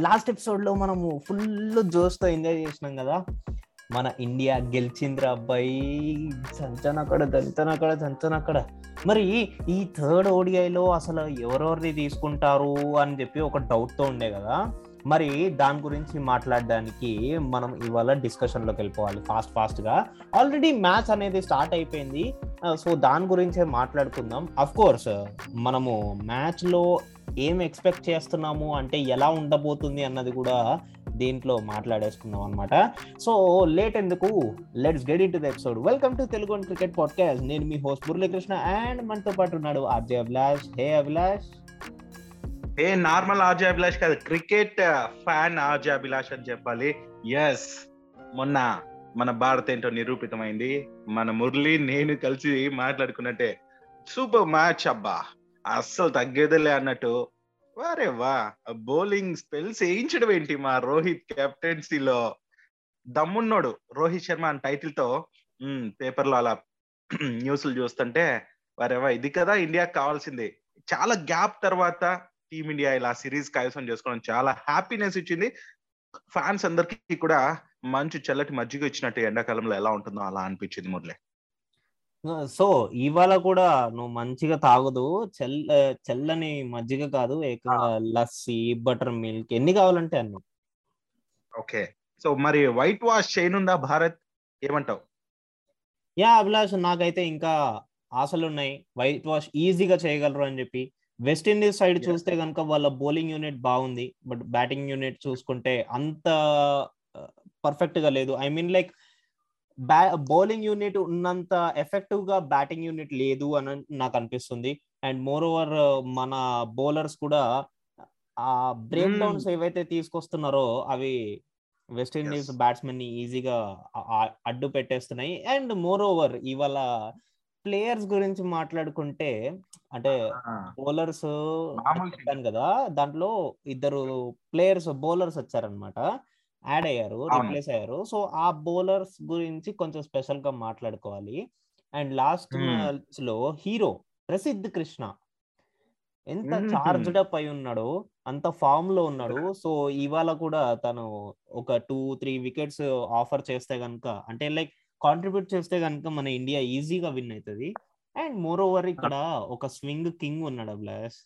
Last ఎపిసోడ్లో మనము full జోస్తో enjoy చేసినాం కదా. మన ఇండియా గెలిచింద్ర అబ్బాయి. చంచనక్కడ దంచనక్కడ చంచనక్కడ. మరి ఈ థర్డ్ ఓడిఐలో అసలు ఎవరెవరిని తీసుకుంటారు అని చెప్పి ఒక డౌట్తో ఉండే కదా. మరి దాని గురించి మాట్లాడడానికి మనం ఇవాళ డిస్కషన్లోకి వెళ్ళిపోవాలి ఫాస్ట్ ఫాస్ట్గా. ఆల్రెడీ మ్యాచ్ అనేది స్టార్ట్ అయిపోయింది. సో దాని గురించే మాట్లాడుకుందాం. అఫ్ కోర్స్ మనము మ్యాచ్లో ఏం ఎక్స్పెక్ట్ చేస్తున్నాము అంటే ఎలా ఉండబోతుంది అన్నది కూడా దీంట్లో మాట్లాడేసుకున్నాం అనమాట సో లేట్ ఎందుకు? Let's get in to the episode welcome to Telugu cricket podcast నేను మీ హోస్ట్ మురళీకృష్ణ అండ్ మనతో పాటు ఉన్నాడు RJ Abhilash. Hey Abhilash. A normal RJ Abhilash కాదు cricket fan uh, RJ Abhilash అని చెప్పాలి. ఎస్ మొన్న మన భారత్ ఏంటో నిరూపితమైంది. మన మురళి నేను కలిసి మాట్లాడుకున్నట్టే. సూపర్ మ్యాచ్ అబ్బా. అస్సలు తగ్గేదిలే అన్నట్టు వారే వా బౌలింగ్ స్పెల్స్ వేయించడం ఏంటి మా రోహిత్ కెప్టెన్సీలో? దమ్మున్నోడు రోహిత్ శర్మ అని టైటిల్తో పేపర్లో అలా న్యూస్లు చూస్తుంటే వారేవా ఇది కదా ఇండియాకి కావాల్సింది. చాలా గ్యాప్ తర్వాత టీమిండియా ఇలా సిరీస్ కైవసం చేసుకోవడం చాలా హ్యాపీనెస్ ఇచ్చింది. ఫ్యాన్స్ అందరికి కూడా మంచి చల్లటి మజ్జిగ ఇచ్చినట్టు ఎండాకాలంలో ఎలా ఉంటుందో అలా అనిపించింది మురళి. సో ఇవాళ కూడా నువ్వు మంచిగా తాగదు. చెల్ల చెల్లని మజ్జిగ కాదు ఏకంగా లస్సీ బటర్ మిల్క్ ఎన్ని కావాలంటే అన్ని. ఓకే. సో మరి వైట్ వాష్ చేయనుందా భారత్? ఏమంటావు? యా అభిలాష్ నాకైతే ఇంకా ఆశలు ఉన్నాయి వైట్ వాష్ ఈజీగా చేయగలరు అని చెప్పి. వెస్టిండీస్ సైడ్ చూస్తే కనుక వాళ్ళ బౌలింగ్ యూనిట్ బాగుంది. బట్ బ్యాటింగ్ యూనిట్ చూసుకుంటే అంత పర్ఫెక్ట్గా లేదు. I mean like bowling unit ఉన్నంత ఎఫెక్టివ్గా బ్యాటింగ్ యూనిట్ లేదు అని నాకు అనిపిస్తుంది. అండ్ మోర్ ఓవర్ మన బౌలర్స్ కూడా ఆ బ్రేక్ డౌన్స్ ఏవైతే తీసుకొస్తున్నారో అవి వెస్టిండీస్ బ్యాట్స్మెన్ని ఈజీగా అడ్డు పెట్టేస్తున్నాయి. అండ్ మోర్ ఓవర్ ఇవాళ ప్లేయర్స్ గురించి మాట్లాడుకుంటే అంటే బౌలర్స్ చెప్పాను కదా దాంట్లో ఇద్దరు ప్లేయర్స్ బౌలర్స్ వచ్చారనమాట యాడ్ అయ్యారు రీప్లేస్ అయ్యారు. సో ఆ బౌలర్స్ గురించి కొంచెం స్పెషల్గా మాట్లాడుకోవాలి. అండ్ లాస్ట్ మ్యాచ్లో హీరో ప్రసిద్ధ్ కృష్ణ ఎంత చార్జ్డ్ అప్ అయి ఉన్నాడో అంత ఫామ్లో ఉన్నాడు. సో ఇవాళ కూడా తను ఒక టూ త్రీ వికెట్స్ ఆఫర్ చేస్తే గనుక అంటే లైక్ కాంట్రిబ్యూట్ చేస్తే కనుక మన ఇండియా ఈజీగా విన్ అవుతుంది అండ్ మోర్ ఓవర్ ఇక్కడ ఒక స్వింగ్ కింగ్ ఉన్నాడు అబ్లాస్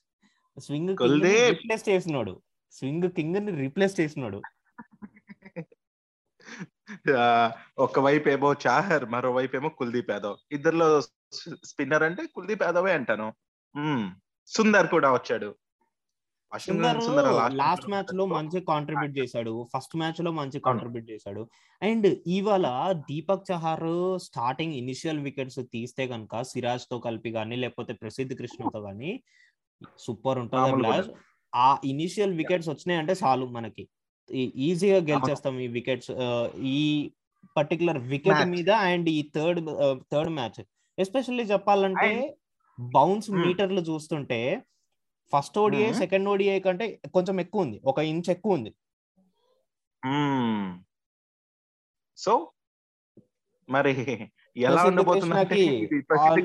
స్వింగ్ కింగ్ రీప్లేస్ చేసినాడు. స్వింగ్ కింగ్ని రీప్లేస్ చేసినాడు. ఒకవైపు ఏమో చాహర్ మరోవైపు ఏమో కుల్దీప్ యాదవ్. ఇద్దరులో స్పిన్నర్ అంటే కుల్దీప్ యాదవే అంటాను. సుందర్ కూడా వచ్చాడు. లాస్ట్ మ్యాచ్లో మంచి కాంట్రిబ్యూట్ చేశాడు. ఫస్ట్ మ్యాచ్లో మంచి కాంట్రిబ్యూట్ చేశాడు. అండ్ ఇవాళ Deepak Chahar starting initial wickets తీస్తే కనుక సిరాజ్తో కలిపి కానీ లేకపోతే ప్రసిద్ధ్ కృష్ణతో కానీ సూపర్ ఉంటుంది ఆ ఇనిషియల్ వికెట్స్ వచ్చినాయి అంటే చాలు మనకి. ఈజీగా గెలిచేస్తాం ఈ వికెట్స్ ఈ పర్టికులర్ వికెట్ మీద అండ్ ఈ థర్డ్ థర్డ్ మ్యాచ్ ఎస్పెషల్లీ చెప్పాలంటే బౌన్స్ మీటర్లు చూస్తుంటే ఫస్ట్ ఓడిఐ సెకండ్ ఓడిఐ కంటే కొంచెం ఎక్కువ ఉంది. ఒక ఇంచ్ ఎక్కువ ఉంది. సో మరి ఎలా ప్రసిద్ధ్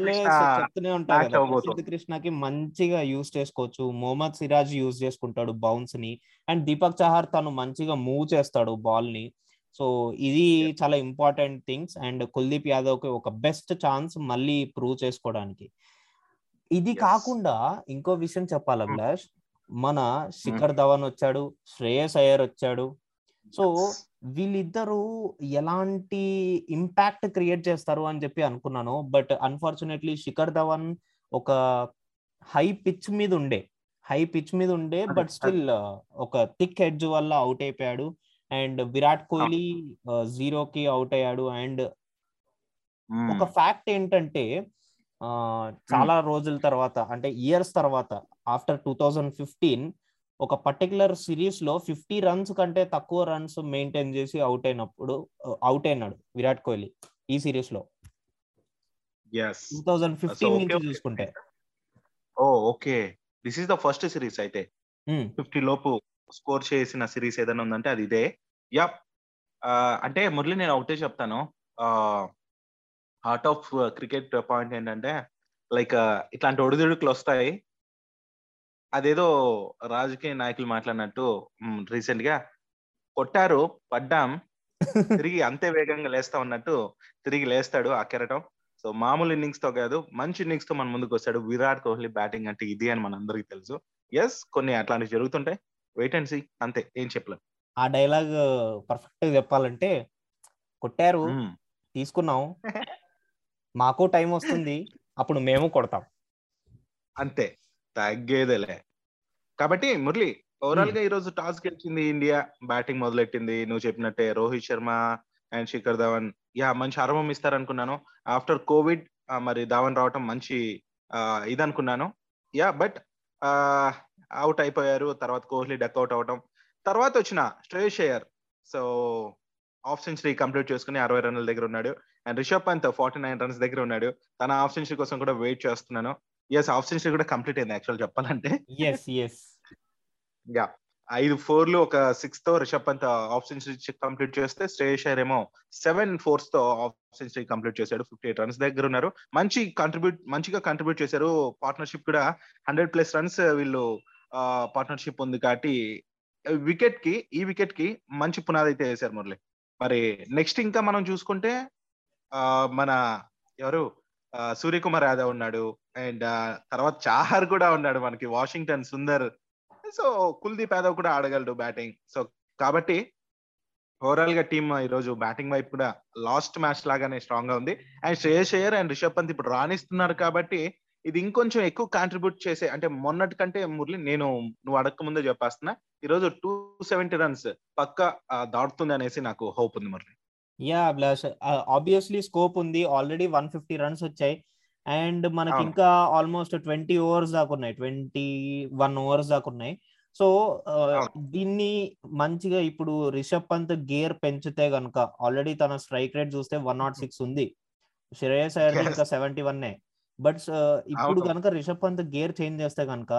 కృష్ణకి మంచిగా యూజ్ చేసుకోవచ్చు. మొహమ్మద్ సిరాజ్ యూజ్ చేసుకుంటాడు బౌన్స్ని అండ్ దీపక్ చహార్ తను మంచిగా మూవ్ చేస్తాడు బాల్ని సో ఇది చాలా ఇంపార్టెంట్ థింగ్స్. అండ్ కుల్దీప్ యాదవ్కి ఒక బెస్ట్ ఛాన్స్ మళ్ళీ ప్రూవ్ చేసుకోవడానికి. ఇది కాకుండా ఇంకో విషయం చెప్పాలి అభిలాష్? మన శిఖర్ ధవన్ వచ్చాడు శ్రేయస్ అయ్యర్ వచ్చాడు. సో వీళ్ళిద్దరూ ఎలాంటి ఇంపాక్ట్ క్రియేట్ చేస్తారు అని చెప్పి అనుకున్నాను. బట్ అన్ఫార్చునేట్లీ శిఖర్ ధవన్ ఒక హై పిచ్ మీద ఉండే. హై పిచ్ మీద ఉండే బట్ స్టిల్ ఒక థిక్ హెడ్జ్ వల్ల అవుట్ అయిపోయాడు. అండ్ విరాట్ కోహ్లీ జీరోకి అవుట్ అయ్యాడు. అండ్ ఒక ఫ్యాక్ట్ ఏంటంటే చాలా రోజుల తర్వాత అంటే ఇయర్స్ తర్వాత ఆఫ్టర్ టూ థౌజండ్ ఫిఫ్టీన్ ఒక పర్టికులర్ సిరీస్లో ఫిఫ్టీ రన్స్ కంటే తక్కువ రన్స్ మెయింటైన్ చేసి అవుట్ అయినప్పుడు అవుట్ అయినాడు విరాట్ కోహ్లీ ఈ సిరీస్లో. టూ థౌజండ్ ఫిఫ్టీన్ నుంచి చూసుకుంటే. ఓ okay this is the first series అయితే. ఫిఫ్టీ లోపు స్కోర్ చేసిన సిరీస్ ఏదైనా ఉందంటే అది ఇదే. యా అంటే మురళి నేను ఒకటే చెప్తాను. హార్ట్ ఆఫ్ క్రికెట్ పాయింట్ ఏంటంటే లైక్ ఇట్లాంటి ఒడిదుడుకులు వస్తాయి. అదేదో రాజకీయ నాయకులు మాట్లాడినట్టు రీసెంట్గా కొట్టారు పడ్డాం తిరిగి అంతే వేగంగా లేస్తా ఉన్నట్టు తిరిగి లేస్తాడు ఆ కెరటం. సో మామూలు ఇన్నింగ్స్తో కాదు మంచి ఇన్నింగ్స్తో మన ముందుకు వస్తాడు. విరాట్ కోహ్లీ బ్యాటింగ్ అంటే ఇది అని మనందరికీ తెలుసు. ఎస్ కొన్ని అట్లాంటివి జరుగుతుంటాయి. వెయిట్ అండ్ సీ అంతే ఏం చెప్పలేదు ఆ డైలాగ్ పర్ఫెక్ట్గా చెప్పాలంటే కొట్టారు. తీసుకున్నాం మాకు టైం వస్తుంది అప్పుడు మేము కొడతాం. అంతే. తగ్గేదేలే. కాబట్టి మురళి ఓవరాల్గా ఈ రోజు టాస్ గెలిచింది ఇండియా బ్యాటింగ్ మొదలెట్టింది. నువ్వు చెప్పినట్టే రోహిత్ శర్మ అండ్ శిఖర్ ధవన్. యా మంచి ఆరంభం ఇస్తారనుకున్నాను. ఆఫ్టర్ కోవిడ్ మరి ధవన్ రావటం మంచి ఆ, ఇది అనుకున్నాను యా బట్ అవుట్ అయిపోయారు. తర్వాత కోహ్లీ డక్అవుట్ అవటం. తర్వాత వచ్చిన Shreyas Iyer. So half century complete చేసుకుని అరవై రన్ల దగ్గర ఉన్నాడు. And Rishabh Pant forty nine runs దగ్గర ఉన్నాడు. తన హాఫ్ సెంచరీ కోసం కూడా వెయిట్ చేస్తున్నాను. ఎస్ హాఫ్ సెంచరీ కూడా కంప్లీట్ అయింది యాక్చువల్ చెప్పాలంటే. ఎస్ ఎస్ యా ఐదు ఫోర్లు ఒక సిక్స్తో Rishabh Pant half century complete చేస్తే శ్రేయస్ ఏమో సెవెన్ ఫోర్స్తో హాఫ్ సెంచరీ కంప్లీట్ చేశాడు ఫిఫ్టీ ఎయిట్ రన్స్ దగ్గర ఉన్నారు. మంచి కంట్రిబ్యూట్ మంచిగా కంట్రిబ్యూట్ చేశారు. పార్ట్నర్షిప్ కూడా హండ్రెడ్ ప్లస్ రన్స్ వీళ్ళు పార్ట్నర్షిప్ ఉంది కాబట్టి వికెట్కి ఈ వికెట్కి మంచి పునాది అయితే వేశారు మురళి. మరి నెక్స్ట్ ఇంకా మనం చూసుకుంటే మన ఎవరు? సూర్యకుమార్ యాదవ్ ఉన్నాడు. అండ్ తర్వాత చాహర్ కూడా ఉన్నాడు మనకి వాషింగ్టన్ సుందర్. సో కుల్దీప్ యాదవ్ కూడా ఆడగలడు బ్యాటింగ్. సో కాబట్టి ఓవరాల్గా టీమ్ ఈ రోజు బ్యాటింగ్ వైపు కూడా లాస్ట్ మ్యాచ్ లాగానే స్ట్రాంగ్గా ఉంది. అండ్ శ్రేయస్ అయ్యర్ అండ్ రిషబ్ పంత్ ఇప్పుడు రాణిస్తున్నారు కాబట్టి ఇది ఇంకొంచెం ఎక్కువ కాంట్రిబ్యూట్ చేసే అంటే మొన్నటి కంటే మురళి నేను నువ్వు అడగక ముందే చెప్పేస్తున్నా. ఈ రోజు టూ సెవెంటీ రన్స్ పక్క దాటుతుంది అనేసి నాకు హోప్ ఉంది Murali. Yeah Abhilash obviously scope ఉంది ఆల్రెడీ వన్ ఫిఫ్టీ రన్స్ వచ్చాయి అండ్ మనకి. ఇంకా ఆల్మోస్ట్ ట్వంటీ ఓవర్స్ దాకా ఉన్నాయి ట్వంటీ వన్ ఓవర్స్ దాకా ఉన్నాయి సో అవును. దీన్ని మంచిగా ఇప్పుడు రిషబ్ పంత్ గేర్ పెంచితే గనుక ఆల్రెడీ తన స్ట్రైక్ రేట్ చూస్తే వన్ నాట్ సిక్స్ ఉంది శ్రేయస్ అయ్యర్. ఇంకా సెవెంటీ వన్ బట్ ఇప్పుడు. కనుక రిషబ్ పంత్ గేర్ చేంజ్ చేస్తే కనుక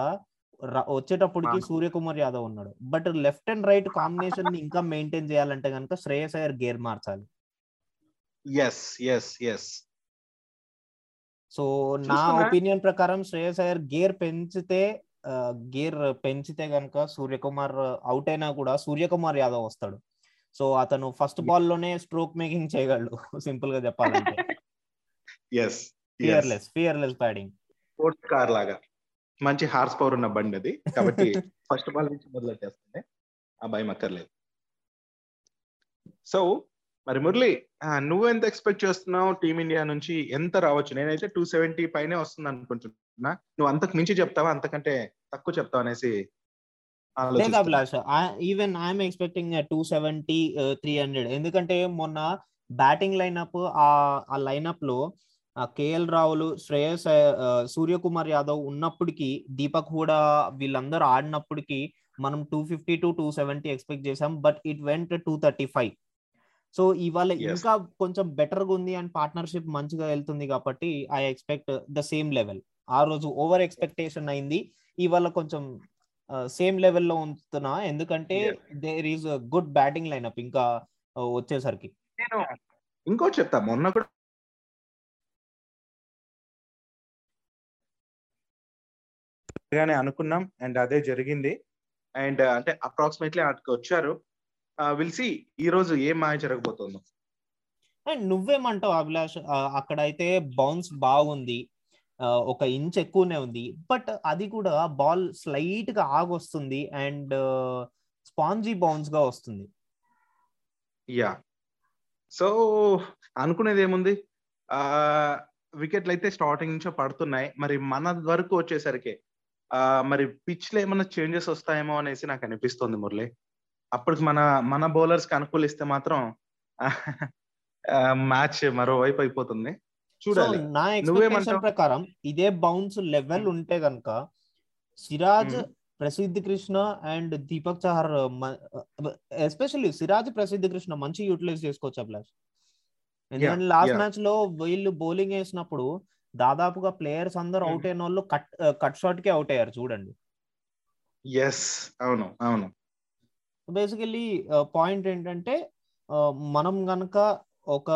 వచ్చేటప్పటికి. సూర్యకుమార్ యాదవ్ ఉన్నాడు బట్ లెఫ్ట్ అండ్ రైట్ కాంబినేషన్ని ఇంకా మెయింటైన్ చేయాలంటే కనుక శ్రేయస్ అయ్యర్ గేర్ మార్చాలి ఎస్ ఎస్ ఎస్ సో నా. ఒపీనియన్ ప్రకారం శ్రేయస్ అయ్యర్ గేర్ పెంచితే గేర్ పెంచితే గనుక సూర్యకుమార్ అవుట్ అయినా కూడా సూర్యకుమార్ యాదవ్ వస్తాడు. సో అతను ఫస్ట్ బాల్లోనే స్ట్రోక్ మేకింగ్ చేయగలడు సింపుల్గా చెప్పాలంటే. Yes fearless fearless batting sports car లాగా. మంచి హార్స్ పవర్ ఉన్న బండి అది. కాబట్టి ఫస్ట్ బాల్ నుంచి మొదలెట్టేస్తుంది ఆ భయం అక్కర్లేదు. సో మరి మురళి ఆ, నువ్వు ఎంత ఎక్స్పెక్ట్ చేస్తున్నావు టీమిండియా నుంచి ఎంత రావచ్చు? నేనైతే టూ సెవెంటీ పైనే వస్తుంది అనుకుంటున్నా. నువ్వు అంతకు మించి చెప్తావా? అంతకంటే తక్కువ చెప్తావా? అనేసి లేదు. Abhilash even I'm expecting two seventy three hundred ఎందుకంటే మొన్న బ్యాటింగ్ లైనప్ ఆ లైనప్లో కేఎల్ రాహుల్ శ్రేయస్ ఆ, సూర్యకుమార్ యాదవ్ ఉన్నప్పటికీ దీపక్ కూడా వీళ్ళందరూ ఆడినప్పటికీ మనం two fifty to two seventy expect చేసాం but it went two thirty five so ఇవాళ. ఇంకా కొంచెం బెటర్గా ఉంది అండ్ పార్ట్నర్షిప్ మంచిగా వెళ్తుంది కాబట్టి I expect the same level ఆ రోజు ఓవర్ ఎక్స్పెక్టేషన్ అయింది. ఇవాళ కొంచెం సేమ్ లెవెల్లో ఉంచుతున్నా ఎందుకంటే. There is good batting lineup ఇంకా వచ్చేసరికి. నేను ఇంకోటి చెప్తా. మొన్న కూడా అనుకున్నాం. అండ్ అదే జరిగింది. అండ్ అంటే అప్రాక్సిమేట్లీ అక్కడికి వచ్చారు. విల్సి ఈ రోజు ఏం మాయ జరగబోతుందో. అండ్ నువ్వేమంటావు అభిలాష్? అక్కడైతే బౌన్స్ బాగుంది. ఒక ఇంచ్ ఎక్కువనే ఉంది. బట్ అది కూడా బాల్ స్లైట్గా ఆగొస్తుంది అండ్ స్పాంజీ బౌన్స్గా వస్తుంది. యా సో అనుకునేది ఏముంది? ఆ వికెట్లు అయితే స్టార్టింగ్ నుంచో పడుతున్నాయి. మరి మన వరకు వచ్చేసరికి ఆ మరి పిచ్లో ఏమైనా చేంజెస్ వస్తాయేమో అనేసి నాకు అనిపిస్తుంది మురళి. అప్పటికి మన మన బౌలర్స్కి అనుకూలిస్తే మాత్రం మ్యాచ్ మరోవైపు అయిపోతుంది చూడాలి నా ఎక్స్పెక్టేషన్? ప్రకారం ఇదే బౌన్స్ లెవెల్ ఉంటే గనక Siraj Hmm. Prasidh Krishna and Deepak Chahar especially Siraj Prasidh Krishna మంచి యూటిలైజ్ చేసుకోవచ్చు అభిలాష్ ఎందుకంటే లాస్ట్. మ్యాచ్లో వీళ్ళు బౌలింగ్ వేసినప్పుడు దాదాపుగా ప్లేయర్స్ అందరూ Hmm. అవుట్ అయిన వాళ్ళు కట్ కట్ షాట్కి అవుట్ అయ్యారు చూడండి ఎస్ అవును అవును బేసికల్లీ పాయింట్ ఏంటంటే uh, మనం గనక ఒక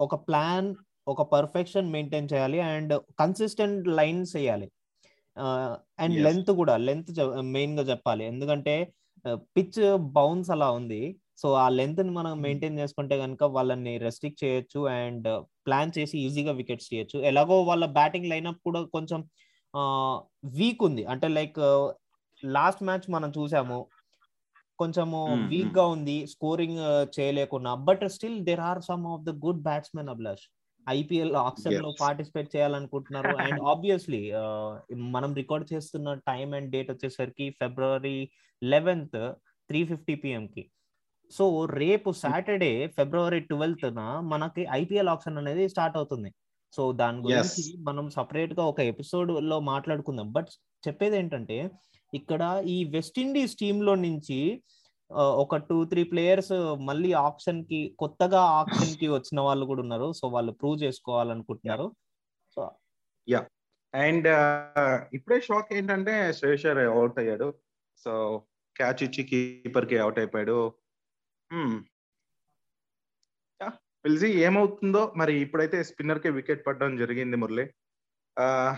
ఒక ప్లాన్ ఒక పర్ఫెక్షన్ మెయింటైన్ చేయాలి అండ్ కన్సిస్టెంట్ లైన్స్ వేయాలి. And Yes. లెంత్ కూడా లెంత్ మెయిన్గా చెప్పాలి. ఎందుకంటే పిచ్ బౌన్స్ అలా ఉంది. సో ఆ లెంత్ని మనం మెయింటైన్ చేసుకుంటే కనుక వాళ్ళని రెస్ట్రిక్ట్ చేయొచ్చు అండ్ ప్లాన్ చేసి ఈజీగా వికెట్స్ తీయొచ్చు. ఎలాగో వాళ్ళ బ్యాటింగ్ లైనప్ కూడా కొంచెం వీక్ ఉంది. అంటే లైక్ లాస్ట్ మ్యాచ్ మనం చూసాము. కొంచెము వీక్. గా ఉంది scoring చేయలేకున్నా. But still there are some of the good batsmen Abhilash. IPL ఆప్షన్లో. పార్టిసిపేట్ చేయాలనుకుంటున్నారు. అండ్ ఆబ్వియస్లీ మనం రికార్డ్ చేస్తున్న టైం అండ్ డేట్ వచ్చేసరికి February eleventh three fifty PM కి సో రేపు సాటర్డే ఫిబ్రవరి ట్వెల్త్ న మనకి ఐపీఎల్ ఆప్షన్ అనేది స్టార్ట్ అవుతుంది. సో దాని గురించి మనం సపరేట్గా ఒక ఎపిసోడ్లో మాట్లాడుకుందాం. బట్ చెప్పేది ఏంటంటే ఇక్కడ ఈ వెస్ట్ ఇండీస్ టీమ్లో నుంచి ఒక టూ త్రీ ప్లేయర్స్ మళ్ళీ ఆప్షన్కి కొత్తగా ఆప్షన్కి వచ్చిన వాళ్ళు కూడా ఉన్నారు. సో వాళ్ళు ప్రూవ్ చేసుకోవాలనుకుంటున్నారు. సో అండ్ ఇప్పుడే షాక్ ఏంటంటే శ్రేషర్ అవుట్ అయ్యాడు. సో క్యాచ్ ఇచ్చి కీపర్కి అవుట్ అయిపోయాడు. పిలిచి ఏమవుతుందో మరి ఇప్పుడైతే స్పిన్నర్కి వికెట్ పడడం జరిగింది మురళి. ఆ,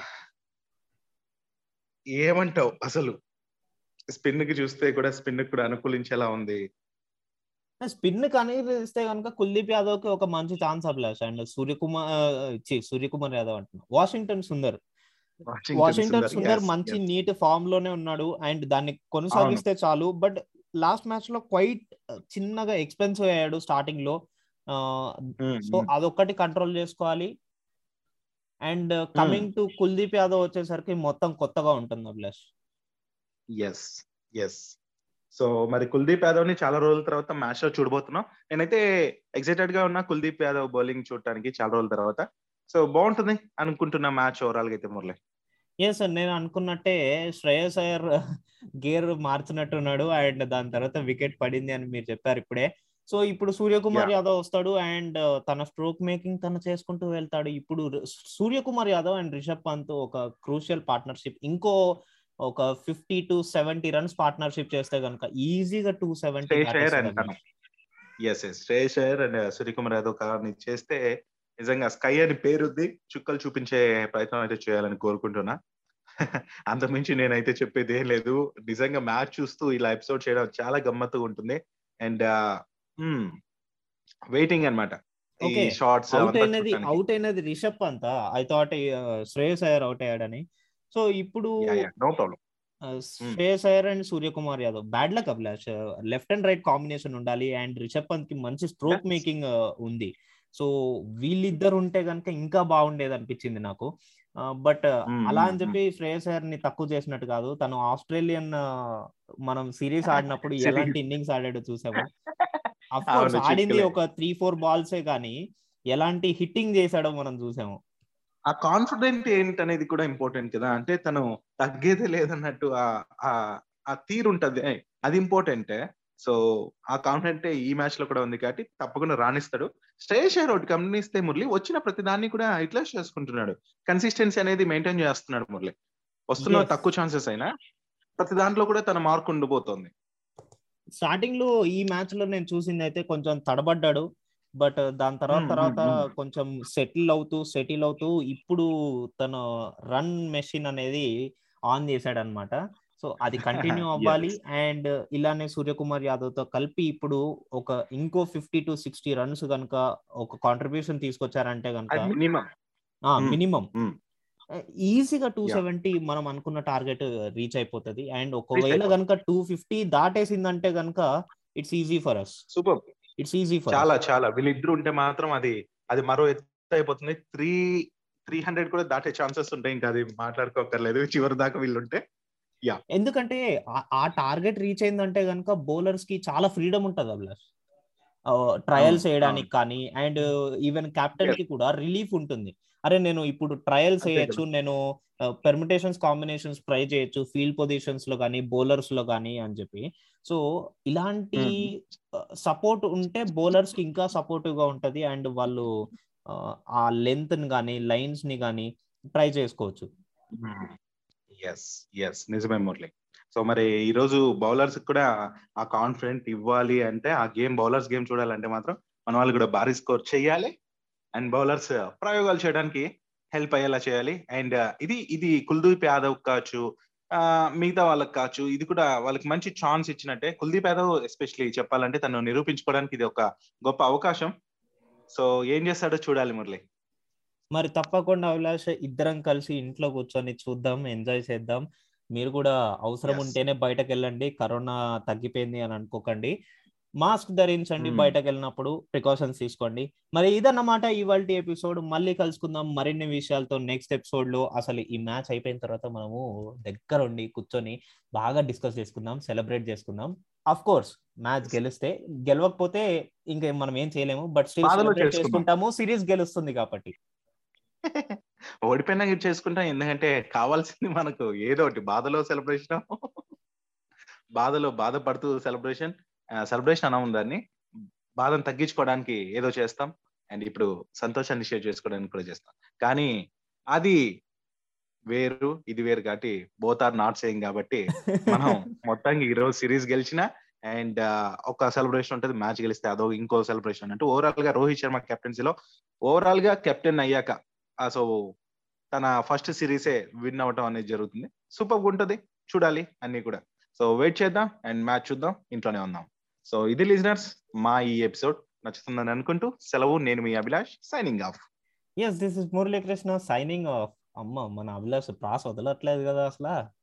ఏమంటావు అసలు? స్పిన్కి చూస్తే కూడా స్పిన్ కూడా అనుకూలించేలా ఉంది. స్పిన్ కనిపిస్తే కనుక కుల్దీప్ యాదవ్కి ఒక మంచి ఛాన్స్ అభిలాష్ అండ్ సూర్యకుమార్ సూర్యకుమార్ యాదవ్ అంటున్నా. వాషింగ్టన్ సుందర్. వాషింగ్టన్ సుందర్ మంచి నీట్ ఫామ్లోనే ఉన్నాడు అండ్ దాన్ని కొనసాగిస్తే చాలు బట్ లాస్ట్ మ్యాచ్లో క్వైట్ చిన్నగా ఎక్స్పెన్సివ్ అయ్యాడు స్టార్టింగ్లో సో అదొక్కటి కంట్రోల్ చేసుకోవాలి. And coming to Kuldeep Yadav వచ్చేసరికి మొత్తం కొత్తగా ఉంటుంది అభిలాష్. ఎస్ ఎస్ సో మరి కుల్దీప్ యాదవ్ని చాలా రోజుల తర్వాత మ్యాచ్లో చూడబోతున్నాం. నేనైతే ఎక్సైటెడ్గా ఉన్నా కుల్దీప్ యాదవ్ బౌలింగ్ చూడటానికి చాలా రోజుల తర్వాత. సో బాగుంటుంది అనుకుంటున్నా మ్యాచ్ ఓవరాల్గా అయితే మురళి. ఎస్ సార్ నేను అనుకున్నట్టే శ్రేయస్ అయ్యర్ గేర్ మార్చినట్టున్నాడు అండ్ దాని తర్వాత వికెట్ పడింది అని మీరు చెప్పారు ఇప్పుడే. సో ఇప్పుడు సూర్యకుమార్. యాదవ్ వస్తాడు అండ్ తన స్ట్రోక్ మేకింగ్ తను చేసుకుంటూ వెళ్తాడు. ఇప్పుడు సూర్యకుమార్ యాదవ్ అండ్ రిషబ్ పంత్ ఒక క్రూషియల్ పార్ట్నర్షిప్. ఇంకో ఒక fifty to seventy runs partnership చేస్తే కనుక ఈజీగా టూ సెవెంటీ శ్రేయస్ అయ్యర్ అంటాను. Yes yes Shreyas Iyer and Suryakumar Yadav చేస్తే నిజంగా స్కై అని పేరుద్ది చుక్కలు చూపించే ప్రయత్నం అయితే చేయాలని కోరుకుంటున్నా. అంతకుమించి నేనైతే చెప్పేది ఏం లేదు. నిజంగా మ్యాచ్ చూస్తూ ఇలా ఎపిసోడ్ చేయడం చాలా గమ్మత్తుగా ఉంటుంది. And waiting. షార్ట్స్ అవుట్ అయినది అవుట్ అయినది Rishabh Pant I thought Shreyas Iyer out అయ్యాడని. సో ఇప్పుడు no problem. Shreyas Iyer and Suryakumar Yadav bad luck Abhilash left and right combination ఉండాలి అండ్ రిషబ్ పంత్కి మంచి స్ట్రోక్. మేకింగ్ ఉంది. సో వీళ్ళిద్దరు ఉంటే కనుక ఇంకా బాగుండేది అనిపించింది నాకు. బట్ అలా అని చెప్పి శ్రేయస్ అయ్యర్ని తక్కువ చేసినట్టు కాదు. తను ఆస్ట్రేలియన్ మనం సిరీస్ ఆడినప్పుడు. ఎలాంటి ఇన్నింగ్స్ ఆడాడో చూసాము. కోర్స్ ఆడింది. ఒక త్రీ ఫోర్ బాల్సే కానీ ఎలాంటి హిట్టింగ్ చేశాడో మనం చూసాము. ఆ కాన్ఫిడెంట్ ఏంటనేది కూడా ఇంపార్టెంట్ కదా. అంటే తను తగ్గేదే లేదన్నట్టు ఆ- తీరు ఉంటది. అది ఇంపార్టెంట్ సో ఆ కాన్ఫిడెంట్ ఈ మ్యాచ్లో కూడా ఉంది కాబట్టి తప్పకుండా రాణిస్తాడు. శ్రేయస్ ఒకటి గమనిస్తే మురళి వచ్చిన ప్రతి దాన్ని కూడా యూటిలైజ్ చేసుకుంటున్నాడు. కన్సిస్టెన్సీ అనేది మెయింటైన్ చేస్తున్నాడు మురళి. వస్తున్న. తక్కువ ఛాన్సెస్ అయినా ప్రతి దాంట్లో కూడా తన మార్క్ ఉండిపోతుంది. స్టార్టింగ్లో ఈ మ్యాచ్లో నేను చూసింది అయితే కొంచెం తడబడ్డాడు. బట్ దాని తర్వాత తర్వాత. కొంచెం సెటిల్ అవుతూ సెటిల్ అవుతూ ఇప్పుడు తన రన్ మెషిన్ అనేది ఆన్ చేశాడు అనమాట సో అది కంటిన్యూ అవ్వాలి. అండ్ ఇలానే సూర్యకుమార్ యాదవ్తో కలిపి ఇప్పుడు ఒక ఇంకో ఫిఫ్టీ టు సిక్స్టీ రన్స్ కనుక ఒక కాంట్రిబ్యూషన్ తీసుకొచ్చారంటే కనుక మినిమం. ఈజీగా టూ. సెవెంటీ మనం అనుకున్న టార్గెట్ రీచ్ అయిపోతుంది. అండ్ ఒకవేళ. కనుక టూ ఫిఫ్టీ దాటేసిందంటే కనుక it's easy for us super. It's easy for చాలా చాలా. వీళ్ళిద్దరు ఉంటే మాత్రం అది అది మరో ఎత్తు అయిపోతుంది. త్రీ త్రీ హండ్రెడ్ కూడా దాటే ఛాన్సెస్ ఉంటాయి. ఇంకా అది మాట్లాడుకోకర్లేదు చివరి దాకా వీళ్ళు ఉంటే ఎందుకంటే ఆ- టార్గెట్ రీచ్ అయిందంటే కనుక బౌలర్స్కి చాలా ఫ్రీడమ్ ఉంటది అభిలాష్ ట్రయల్స్ అవును, వేయడానికి కానీ అండ్ ఈవెన్ కెప్టెన్కి కూడా రిలీఫ్ ఉంటుంది. అరే నేను ఇప్పుడు ట్రయల్స్ అంతే వేయచ్చు నేను పెర్మిటేషన్స్ కాంబినేషన్స్ ట్రై చేయొచ్చు ఫీల్డ్ పొజిషన్స్లో కానీ బౌలర్స్లో కానీ అని చెప్పి. సో ఇలాంటి సపోర్ట్ ఉంటే బౌలర్స్కి ఇంకా సపోర్టివ్గా ఉంటది అండ్ వాళ్ళు ఆ, ఆ లెంత్ని కానీ లైన్స్ని కానీ ట్రై చేసుకోవచ్చు. ఎస్ ఎస్ నిజమే మురళి. సో మరి ఈ రోజు బౌలర్స్ కూడా ఆ కాన్ఫిడెంట్ ఇవ్వాలి అంటే ఆ గేమ్ బౌలర్స్ గేమ్ చూడాలంటే మాత్రం మన వాళ్ళు కూడా భారీ స్కోర్ చేయాలి. అండ్ బౌలర్స్ ప్రయోగాలు చేయడానికి హెల్ప్ అయ్యేలా చేయాలి. అండ్ ఇది ఇది కుల్దీప్ యాదవ్ కావచ్చు మిగతా వాళ్ళకి కావచ్చు ఇది కూడా వాళ్ళకి మంచి ఛాన్స్ ఇచ్చినట్టే. కుల్దీప్ యాదవ్ ఎస్పెషలీ చెప్పాలంటే తను నిరూపించుకోవడానికి ఇది ఒక గొప్ప అవకాశం. సో ఏం చేస్తాడో చూడాలి మురళి. మరి తప్పకుండా అభిలాష్ ఇద్దరం కలిసి ఇంట్లో కూర్చొని చూద్దాం ఎంజాయ్ చేద్దాం. మీరు కూడా అవసరం. ఉంటేనే బయటకు వెళ్ళండి కరోనా తగ్గిపోయింది అని అనుకోకండి. మాస్క్ ధరించండి. బయటకు వెళ్ళినప్పుడు ప్రికాషన్స్ తీసుకోండి. మరి ఇదన్నమాట ఇవాళ ఎపిసోడ్. మళ్ళీ కలుసుకుందాం మరిన్ని విషయాలతో నెక్స్ట్ ఎపిసోడ్లో అసలు ఈ మ్యాచ్ అయిపోయిన తర్వాత మనము దగ్గర ఉండి కూర్చొని బాగా డిస్కస్ చేసుకుందాం సెలబ్రేట్ చేసుకుందాం. అఫ్ కోర్స్ మ్యాచ్ గెలిస్తే గెలవకపోతే ఇంకా మనం ఏం చేయలేము. But still. చేసుకుంటాము. సిరీస్ గెలుస్తుంది కాబట్టి. ఓడిపోయినా చేసుకుంటాం? ఎందుకంటే కావాల్సింది మనకు ఏదో ఒకటి. బాధలో సెలబ్రేషన్. బాధలో బాధపడుతూ సెలబ్రేషన్. సెలబ్రేషన్ అనా దాన్ని బాధను తగ్గించుకోవడానికి ఏదో చేస్తాం. అండ్ ఇప్పుడు సంతోషాన్ని షేర్ చేసుకోవడానికి కూడా చేస్తాం. కానీ అది వేరు ఇది వేరు కాబట్టి బోత్ ఆర్ నాట్ సేయింగ్ కాబట్టి మనం మొత్తంగా ఈ రోజు సిరీస్ గెలిచిన అండ్ ఒక సెలబ్రేషన్ ఉంటుంది మ్యాచ్ గెలిస్తే అదో ఇంకో సెలబ్రేషన్ అంటే ఓవరాల్గా రోహిత్ శర్మ కెప్టెన్సీలో ఓవరాల్గా కెప్టెన్ అయ్యాక సో తన ఫస్ట్ సిరీసే విన్ అవటం అనేది జరుగుతుంది. సూపర్ ఉంటది చూడాలి అన్ని కూడా. సో వెయిట్ చేద్దాం అండ్ మ్యాచ్ చూద్దాం ఇంట్లోనే ఉందాం. సో ఇది లిజనర్స్ మా ఈ ఎపిసోడ్ నచ్చుతుందని అనుకుంటూ సెలవు నేను మీ Abhilash signing off yes this is Muralikrishna signing off అమ్మ మన అభిలాష్ ప్రాస్ వదలట్లేదు కదా అసలు.